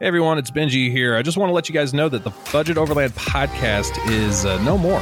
Hey everyone, it's Benji here. I just want to let you guys know that the Budget Overland podcast is uh, no more.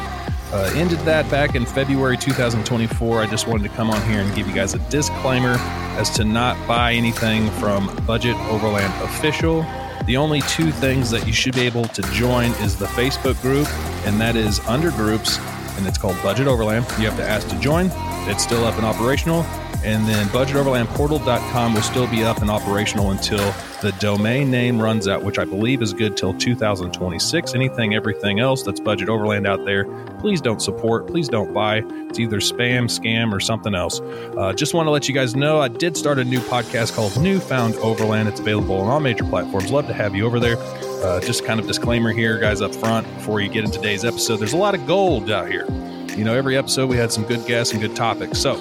Uh, ended that back in February 2024. I just wanted to come on here and give you guys a disclaimer as to not buy anything from Budget Overland Official. The only two things that you should be able to join is the Facebook group, and that is under groups, and it's called Budget Overland. You have to ask to join. It's still up and operational. And then budgetoverlandportal.com will still be up and operational until the domain name runs out, which I believe is good till 2026. Anything, everything else that's Budget Overland out there, please don't support. Please don't buy. It's either spam, scam, or something else. Uh, just want to let you guys know I did start a new podcast called Newfound Overland. It's available on all major platforms. Love to have you over there. Uh, just kind of disclaimer here, guys, up front before you get into today's episode. There's a lot of gold out here. You know, every episode we had some good guests and good topics. So,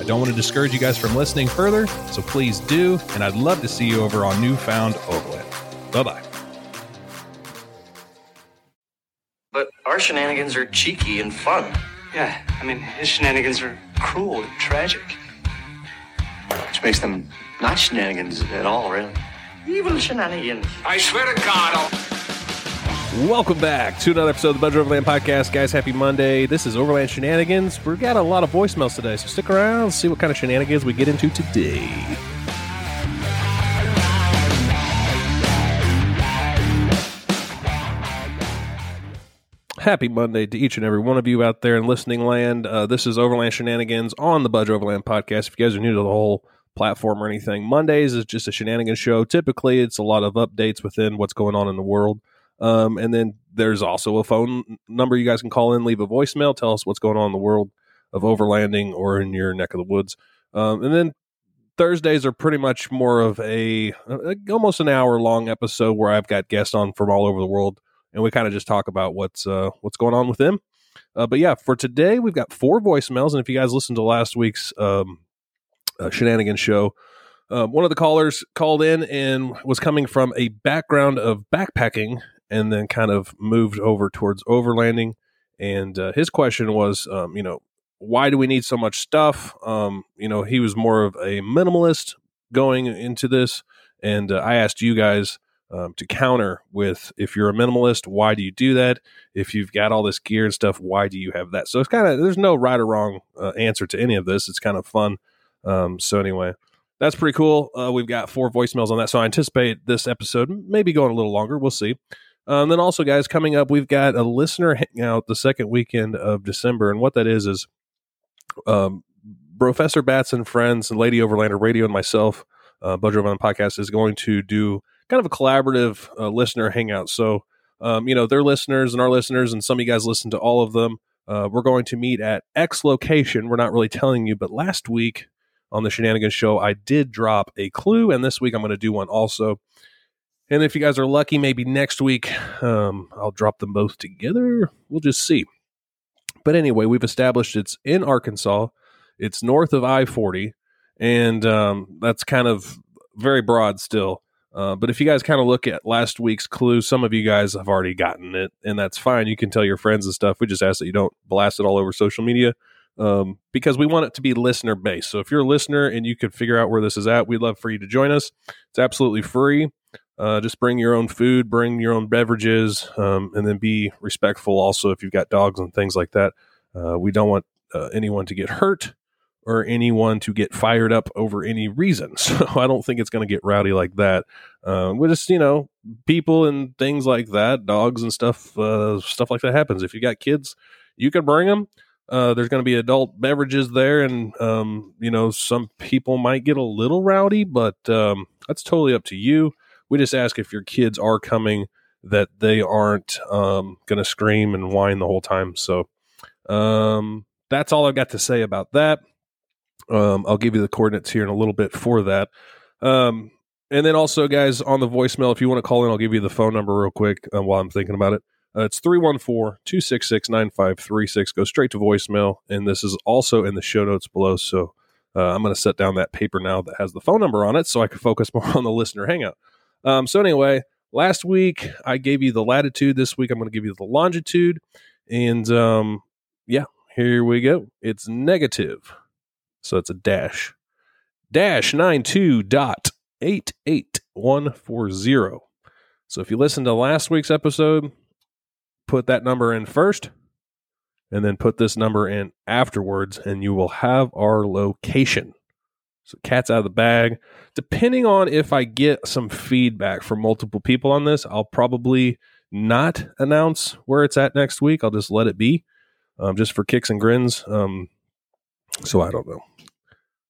I don't want to discourage you guys from listening further, so please do, and I'd love to see you over on Newfound Overland. Bye bye. But our shenanigans are cheeky and fun. Yeah, I mean, his shenanigans are cruel and tragic. Which makes them not shenanigans at all, really. Evil shenanigans. I swear to God, I'll. Welcome back to another episode of the Budget Overland Podcast. Guys, happy Monday. This is Overland Shenanigans. We've got a lot of voicemails today, so stick around and see what kind of shenanigans we get into today. Happy Monday to each and every one of you out there in listening land. Uh, this is Overland Shenanigans on the Budget Overland Podcast. If you guys are new to the whole platform or anything, Mondays is just a shenanigans show. Typically, it's a lot of updates within what's going on in the world. Um, and then there's also a phone number you guys can call in, leave a voicemail, tell us what's going on in the world of overlanding or in your neck of the woods. Um, and then Thursdays are pretty much more of a, a almost an hour long episode where I've got guests on from all over the world, and we kind of just talk about what's uh, what's going on with them. Uh, but yeah, for today we've got four voicemails, and if you guys listened to last week's um, uh, shenanigans show, uh, one of the callers called in and was coming from a background of backpacking and then kind of moved over towards overlanding. And uh, his question was, um, you know, why do we need so much stuff? Um, you know, he was more of a minimalist going into this. And uh, I asked you guys um, to counter with if you're a minimalist, why do you do that? If you've got all this gear and stuff, why do you have that? So it's kind of, there's no right or wrong uh, answer to any of this. It's kind of fun. Um, so anyway, that's pretty cool. Uh, we've got four voicemails on that. So I anticipate this episode maybe going a little longer. We'll see. Um, then also, guys, coming up, we've got a listener hangout the second weekend of December, and what that is is um, Professor Bats and friends and Lady Overlander Radio and myself, uh, Budget Overland Podcast, is going to do kind of a collaborative uh, listener hangout. So, um, you know, they're listeners and our listeners, and some of you guys listen to all of them. Uh, we're going to meet at X location. We're not really telling you, but last week on the Shenanigans Show, I did drop a clue, and this week I'm going to do one also. And if you guys are lucky, maybe next week um, I'll drop them both together. We'll just see. But anyway, we've established it's in Arkansas. It's north of I 40. And um, that's kind of very broad still. Uh, but if you guys kind of look at last week's clue, some of you guys have already gotten it, and that's fine. You can tell your friends and stuff. We just ask that you don't blast it all over social media um, because we want it to be listener based. So if you're a listener and you could figure out where this is at, we'd love for you to join us. It's absolutely free. Uh, just bring your own food, bring your own beverages, um, and then be respectful. Also, if you've got dogs and things like that, uh, we don't want uh, anyone to get hurt or anyone to get fired up over any reason. So I don't think it's going to get rowdy like that. Uh, we just, you know, people and things like that, dogs and stuff, uh, stuff like that happens. If you got kids, you can bring them. Uh, there's going to be adult beverages there, and um, you know some people might get a little rowdy, but um, that's totally up to you we just ask if your kids are coming that they aren't um, going to scream and whine the whole time. So um, that's all I've got to say about that. Um, I'll give you the coordinates here in a little bit for that. Um, and then also, guys, on the voicemail, if you want to call in, I'll give you the phone number real quick uh, while I'm thinking about it. Uh, it's 314 266 9536. Go straight to voicemail. And this is also in the show notes below. So uh, I'm going to set down that paper now that has the phone number on it so I can focus more on the listener hangout. Um, so anyway, last week I gave you the latitude. This week I'm going to give you the longitude, and um, yeah, here we go. It's negative, so it's a dash dash nine two dot eight eight one four zero. So if you listen to last week's episode, put that number in first and then put this number in afterwards, and you will have our location. So, cat's out of the bag. Depending on if I get some feedback from multiple people on this, I'll probably not announce where it's at next week. I'll just let it be, um, just for kicks and grins. Um, so, I don't know.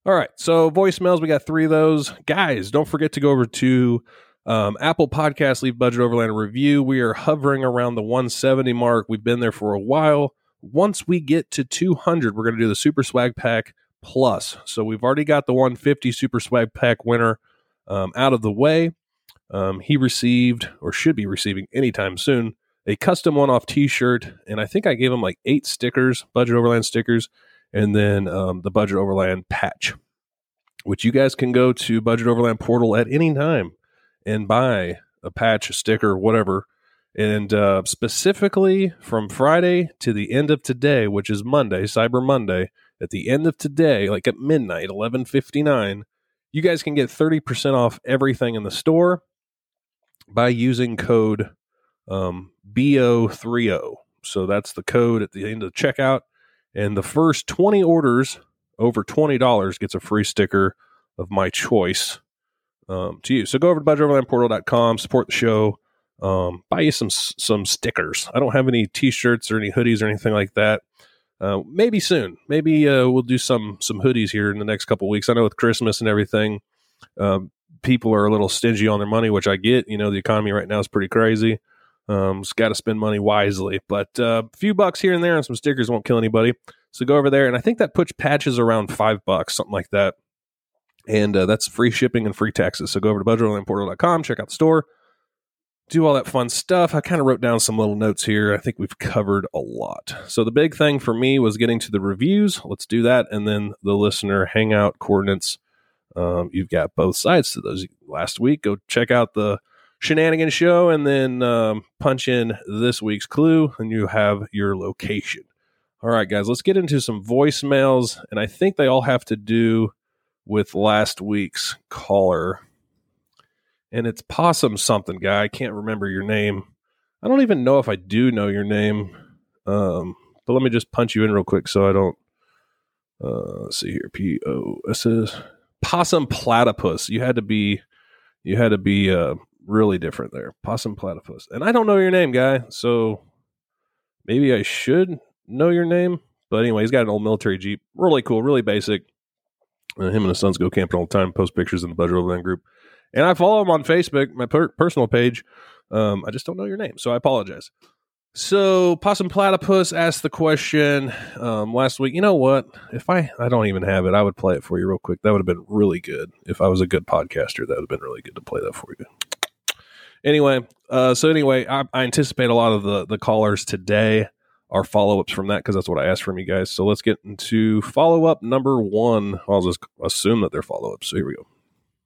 All right. So, voicemails, we got three of those. Guys, don't forget to go over to um, Apple Podcast, leave Budget Overland a review. We are hovering around the 170 mark. We've been there for a while. Once we get to 200, we're going to do the Super Swag Pack Plus. So we've already got the 150 Super Swag Pack winner um, out of the way. Um, he received, or should be receiving anytime soon, a custom one off t shirt. And I think I gave him like eight stickers, Budget Overland stickers, and then um, the Budget Overland patch, which you guys can go to Budget Overland portal at any time and buy a patch, a sticker, whatever. And uh, specifically from Friday to the end of today, which is Monday, Cyber Monday, at the end of today, like at midnight, 11:59, you guys can get 30% off everything in the store by using code um, BO30. So that's the code at the end of the checkout. And the first 20 orders over $20 gets a free sticker of my choice um, to you. So go over to budgetoverlandportal.com, support the show, um, buy you some some stickers. I don't have any t-shirts or any hoodies or anything like that. Uh, maybe soon. Maybe uh, we'll do some some hoodies here in the next couple weeks. I know with Christmas and everything, um, people are a little stingy on their money, which I get. You know, the economy right now is pretty crazy. Um, just got to spend money wisely. But uh, a few bucks here and there and some stickers won't kill anybody. So go over there, and I think that puts patches around five bucks, something like that and uh, that's free shipping and free taxes. So go over to budgetoverlandportal.com, check out the store, do all that fun stuff. I kind of wrote down some little notes here. I think we've covered a lot. So the big thing for me was getting to the reviews. Let's do that, and then the listener hangout coordinates. Um, you've got both sides to those. Last week, go check out the shenanigan show, and then um, punch in this week's clue, and you have your location. All right, guys, let's get into some voicemails, and I think they all have to do with last week's caller. And it's Possum something guy. I can't remember your name. I don't even know if I do know your name. Um, but let me just punch you in real quick so I don't. Uh, let's see here. P O S S Possum Platypus. You had to be, you had to be uh, really different there. Possum Platypus. And I don't know your name, guy. So maybe I should know your name. But anyway, he's got an old military Jeep. Really cool, really basic. Uh, him and his sons go camping all the time, post pictures in the Budget Overland group. And I follow him on Facebook, my per- personal page. Um, I just don't know your name, so I apologize. So Possum Platypus asked the question um, last week. You know what? If I I don't even have it, I would play it for you real quick. That would have been really good. If I was a good podcaster, that would have been really good to play that for you. Anyway, uh, so anyway, I, I anticipate a lot of the the callers today our follow ups from that because that's what I asked from you guys. So let's get into follow up number one. I'll just assume that they're follow ups. So here we go.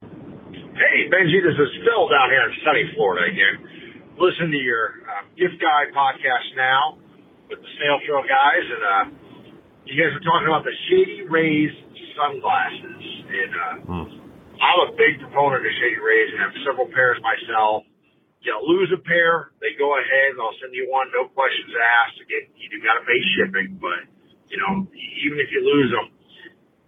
Hey, Benji, this is Phil down here in sunny Florida again. Listen to your uh, gift guide podcast now with the Snail Trail guys, and uh, you guys were talking about the Shady Rays sunglasses. And uh, hmm. I'm a big proponent of Shady Rays and have several pairs myself you know, lose a pair, they go ahead and I'll send you one, no questions asked. Again, you do got to pay shipping, but you know, even if you lose them,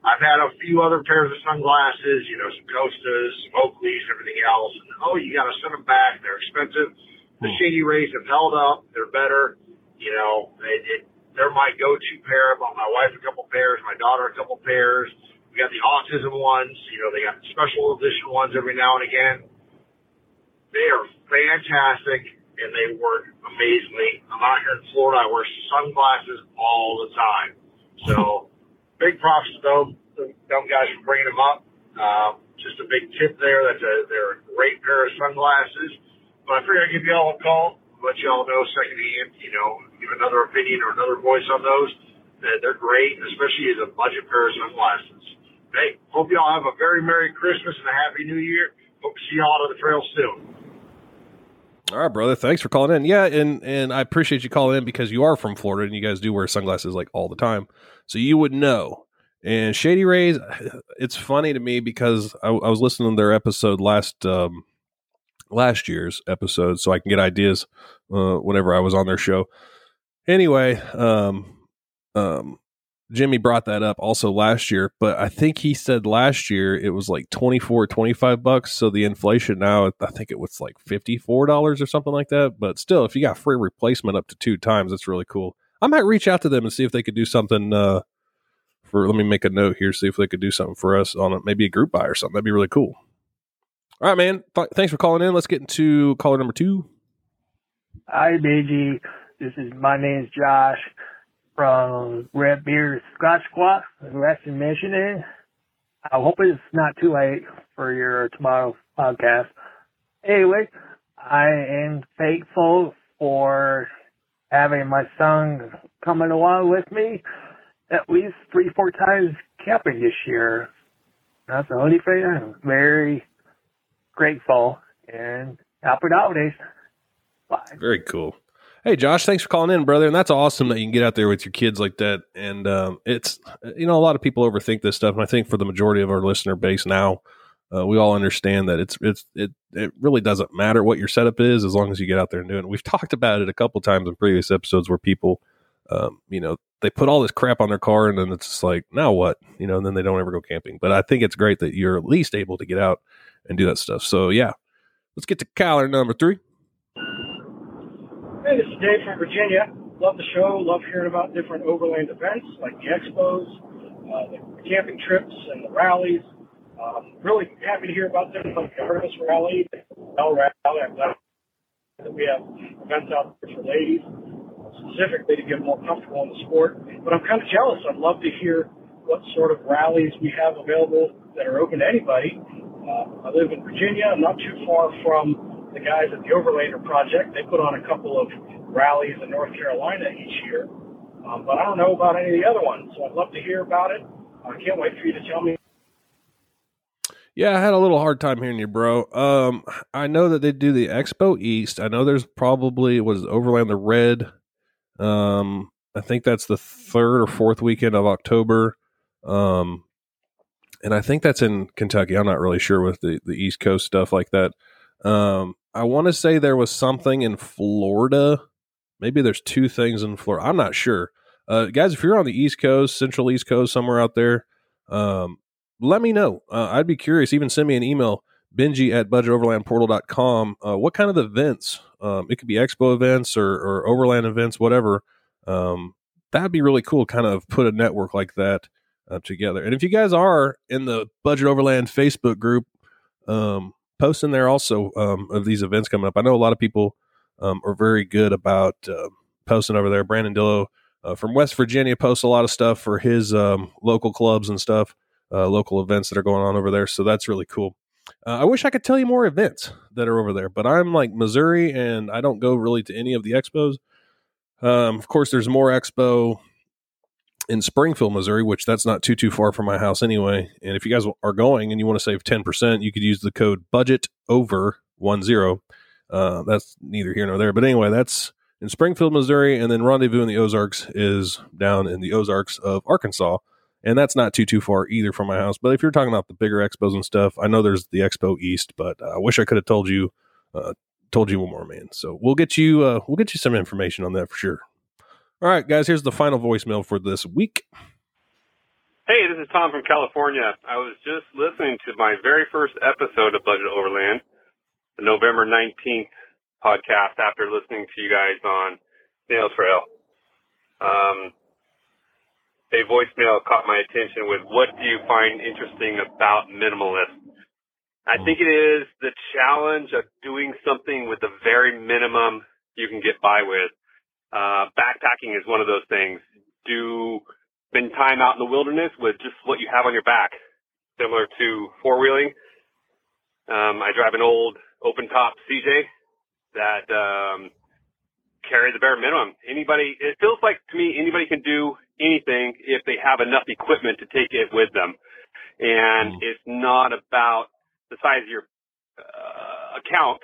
I've had a few other pairs of sunglasses, you know, some Costas, some Oakleys, everything else. And, oh, you got to send them back. They're expensive. The hmm. Shady Rays have held up. They're better. You know, it, it, they're my go-to pair. I bought my wife a couple pairs, my daughter a couple pairs. We got the autism ones. You know, they got special edition ones every now and again. They are fantastic and they work amazingly. I'm out here in Florida. I wear sunglasses all the time. So big props to them, them guys for bringing them up. Uh, just a big tip there. That's a, they're a great pair of sunglasses. But I figured I'd give you all a call, let you all know secondhand, you know, give another opinion or another voice on those. That they're great, especially as a budget pair of sunglasses. Hey, hope y'all have a very Merry Christmas and a Happy New Year. Hope to see y'all on the trail soon. All right, brother. Thanks for calling in. Yeah, and and I appreciate you calling in because you are from Florida and you guys do wear sunglasses like all the time, so you would know. And Shady Rays, it's funny to me because I, I was listening to their episode last um, last year's episode so I can get ideas uh, whenever I was on their show. Anyway, um, um, Jimmy brought that up also last year, but I think he said last year it was like 24, 25 bucks. So the inflation now, I think it was like $54 or something like that. But still, if you got free replacement up to two times, that's really cool. I might reach out to them and see if they could do something, uh, for, let me make a note here, see if they could do something for us on a, maybe a group buy or something. That'd be really cool. All right, man. Th- thanks for calling in. Let's get into caller number two. Hi, BG. This is my name is Josh from Red Beer Scotch Squat, Western Michigan. I hope it's not too late for your tomorrow's podcast. Anyway, I am thankful for having my son coming along with me at least three, four times camping this year. That's the only thing I'm very grateful and happy holidays. Bye. Very cool. Hey, Josh, thanks for calling in, brother. And that's awesome that you can get out there with your kids like that. And um, it's, you know, a lot of people overthink this stuff. And I think for the majority of our listener base now, uh, we all understand that it's, it's, it, it really doesn't matter what your setup is as long as you get out there and do it. And we've talked about it a couple times in previous episodes where people, um, you know, they put all this crap on their car and then it's just like, now what? You know, and then they don't ever go camping. But I think it's great that you're at least able to get out and do that stuff. So, yeah, let's get to caller number three. Hey, this is Dave from Virginia. Love the show. Love hearing about different overland events like the expos, uh, the camping trips, and the rallies. Um, really happy to hear about them like the Artemis Rally, the L Rally. I'm glad that we have events out there for ladies, specifically to get more comfortable in the sport. But I'm kind of jealous. I'd love to hear what sort of rallies we have available that are open to anybody. Uh, I live in Virginia. I'm not too far from the guys at the Overlander Project. They put on a couple of rallies in North Carolina each year, um, but I don't know about any of the other ones. So I'd love to hear about it. I can't wait for you to tell me. Yeah, I had a little hard time hearing you, bro. Um, I know that they do the Expo East. I know there's probably was Overland the Red. Um, I think that's the third or fourth weekend of October. Um, and I think that's in Kentucky. I'm not really sure with the the East Coast stuff like that. Um, I want to say there was something in Florida. Maybe there's two things in Florida. I'm not sure. Uh, guys, if you're on the East Coast, Central East Coast, somewhere out there, um, let me know. Uh, I'd be curious. Even send me an email, Benji at budgetoverlandportal.com. Uh, what kind of events? Um, it could be expo events or, or overland events, whatever. Um, that'd be really cool. Kind of put a network like that uh, together. And if you guys are in the Budget Overland Facebook group, um, posts in there also um, of these events coming up. I know a lot of people um, are very good about uh, posting over there. Brandon Dillow uh, from West Virginia posts a lot of stuff for his um, local clubs and stuff, uh, local events that are going on over there. So that's really cool. Uh, I wish I could tell you more events that are over there, but I'm like Missouri and I don't go really to any of the expos. Um, of course, there's MOORE Expo in Springfield, Missouri, which that's not too too far from my house anyway. And if you guys are going and you want to save ten percent, you could use the code budget over one zero. Uh, that's neither here nor there, but anyway, that's in Springfield, Missouri, and then Rendezvous in the Ozarks is down in the Ozarks of Arkansas, and that's not too too far either from my house. But if you're talking about the bigger expos and stuff, I know there's the Expo East, but I wish I could have told you uh, told you one more, man. So we'll get you uh, we'll get you some information on that for sure. All right, guys, here's the final voicemail for this week. Hey, this is Tom from California. I was just listening to my very first episode of Budget Overland, the November 19th podcast after listening to you guys on Snail Trail. Um, a voicemail caught my attention with what do you find interesting about minimalist? I think it is the challenge of doing something with the very minimum you can get by with. Uh, backpacking is one of those things. Do spend time out in the wilderness with just what you have on your back, similar to four wheeling. Um, I drive an old open top CJ that um, carry the bare minimum. Anybody, it feels like to me anybody can do anything if they have enough equipment to take it with them, and mm. it's not about the size of your uh, account.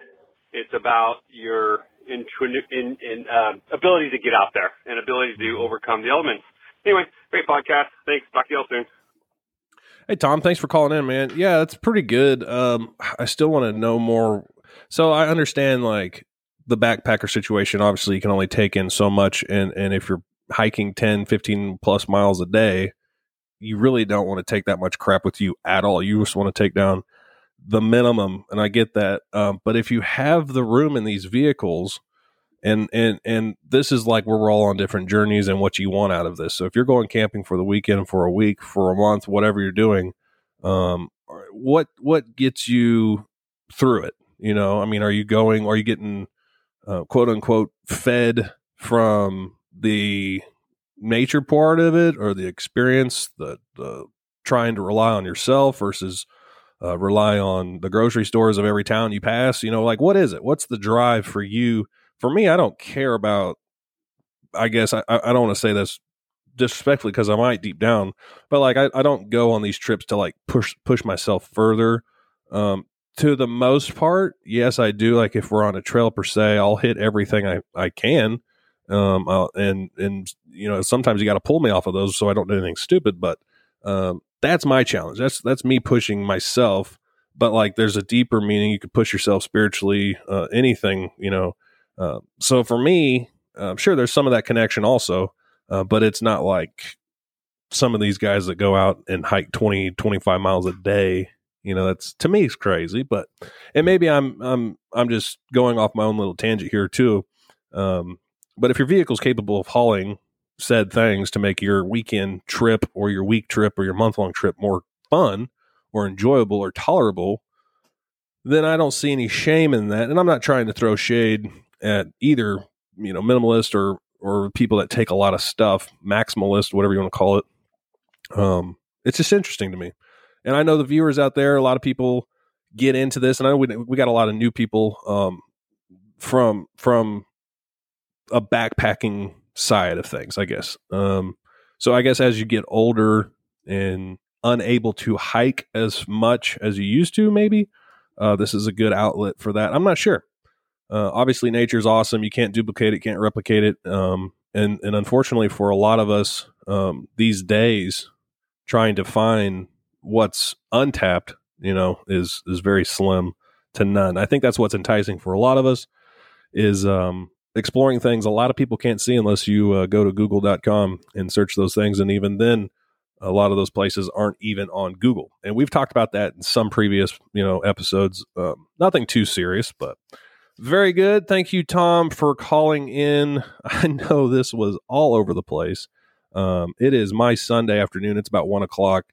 It's about your in, in, in uh, ability to get out there and ability to mm-hmm. overcome the elements. Anyway, great podcast. Thanks. Talk to y'all soon. Hey Tom, thanks for calling in, man. Yeah, that's pretty good. Um, I still want to know more. So I understand like the backpacker situation. Obviously, you can only take in so much, and and if you're hiking 10, 15 plus miles a day, you really don't want to take that much crap with you at all. You just want to take down the minimum, and I get that. Um, but if you have the room in these vehicles, and and and this is like where we're all on different journeys and what you want out of this. So if you're going camping for the weekend, for a week, for a month, whatever you're doing, um, what what gets you through it? You know, I mean, are you going? Are you getting uh, quote unquote fed from the nature part of it, or the experience, the the trying to rely on yourself versus uh, rely on the grocery stores of every town you pass? You know, like what is it? What's the drive for you? For me, I don't care about. I guess I, I don't want to say this disrespectfully because I might deep down, but like I, I don't go on these trips to like push push myself further. Um, to the most part, yes, I do. Like if we're on a trail per se, I'll hit everything I I can. Um, I'll, and and you know sometimes you got to pull me off of those so I don't do anything stupid. But um, that's my challenge. That's that's me pushing myself. But like there's a deeper meaning. You could push yourself spiritually. Uh, anything you know. Uh, so for me, I'm sure there's some of that connection also, uh, but it's not like some of these guys that go out and hike 20, 25 miles a day you know, that's to me it's crazy, but and maybe I'm I'm I'm just going off my own little tangent here too. Um, but if your vehicle's capable of hauling said things to make your weekend trip or your week trip or your month long trip more fun or enjoyable or tolerable, then I don't see any shame in that. And I'm not trying to throw shade at either, you know, minimalist or or people that take a lot of stuff, maximalist, whatever you want to call it. Um, it's just interesting to me. And I know the viewers out there, a lot of people get into this, and I know we, we got a lot of new people um, from from a backpacking side of things, I guess. Um, so I guess as you get older and unable to hike as much as you used to, maybe uh, this is a good outlet for that. I'm not sure. Uh, obviously, nature is awesome. You can't duplicate it, can't replicate it. Um, and and unfortunately, for a lot of us um, these days, trying to find what's untapped, you know, is is very slim to none. I think that's what's enticing for a lot of us is um, exploring things a lot of people can't see unless you uh, go to google.com and search those things. And even then a lot of those places aren't even on google. And we've talked about that in some previous you know episodes. Um, nothing too serious but very good. Thank you tom for calling in. I know this was all over the place. Um, it is my sunday afternoon. It's about one o'clock.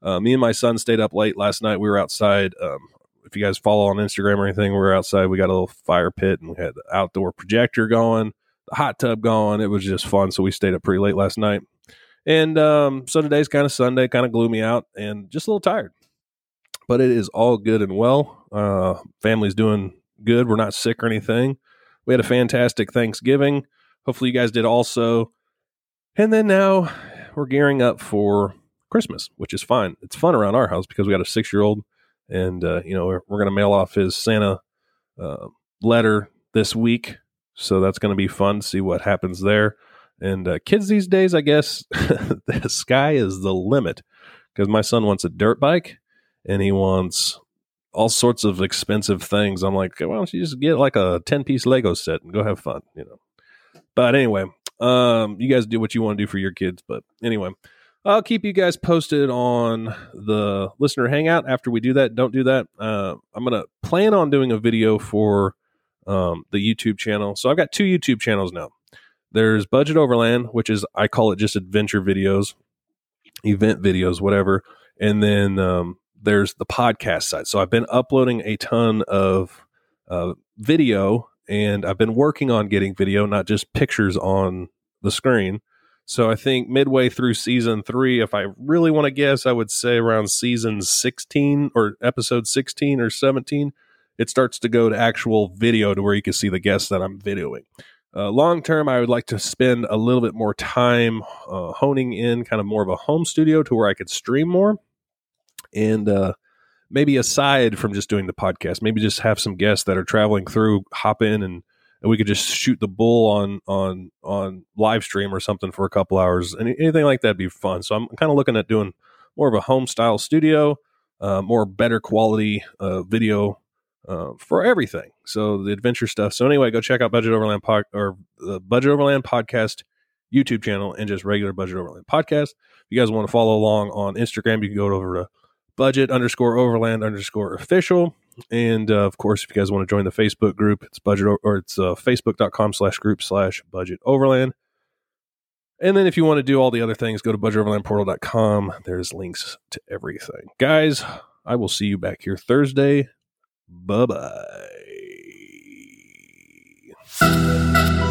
Uh, me and my son stayed up late last night. We were outside. Um, if you guys follow on Instagram or anything, we were outside. We got a little fire pit and we had the outdoor projector going, the hot tub going. It was just fun. So we stayed up pretty late last night. And um, so today's kind of Sunday, kind of gloomy out and just a little tired. But it is all good and well. Uh, family's doing good. We're not sick or anything. We had a fantastic Thanksgiving. Hopefully, you guys did also. And then now we're gearing up for Christmas, which is fine. It's fun around our house because we got a six year old, and uh, you know we're, we're going to mail off his Santa uh, letter this week, so that's going to be fun see what happens there. And uh, kids these days, I guess the sky is the limit because my son wants a dirt bike and he wants all sorts of expensive things. I'm like, why don't you just get like a 10 piece Lego set and go have fun, you know? But anyway, um, you guys do what you want to do for your kids. But anyway, I'll keep you guys posted on the listener hangout after we do that. Don't do that. Uh, I'm going to plan on doing a video for um, the YouTube channel. So I've got two YouTube channels now. There's Budget Overland, which is, I call it just adventure videos, event videos, whatever. And then um, there's the podcast side. So I've been uploading a ton of uh, video and I've been working on getting video, not just pictures on the screen. So I think midway through season three, if I really want to guess, I would say around season 16 or episode 16 or 17, it starts to go to actual video to where you can see the guests that I'm videoing. Uh, long term, I would like to spend a little bit more time uh, honing in kind of more of a home studio to where I could stream more. And uh, maybe aside from just doing the podcast, maybe just have some guests that are traveling through, hop in and and we could just shoot the bull on on on live stream or something for a couple hours. Any, anything like that'd be fun. So I'm kind of looking at doing more of a home style studio, uh, more better quality uh, video uh, for everything. So the adventure stuff. So anyway, go check out Budget Overland pod, or the Budget Overland podcast YouTube channel and just regular Budget Overland podcast. If you guys want to follow along on Instagram, you can go over to budget underscore overland underscore official. And uh, of course, if you guys want to join the Facebook group, it's budget or it's uh, facebook.com slash group slash budget overland. And then if you want to do all the other things, go to budgetoverlandportal.com. There's links to everything. Guys, I will see you back here Thursday. Bye bye.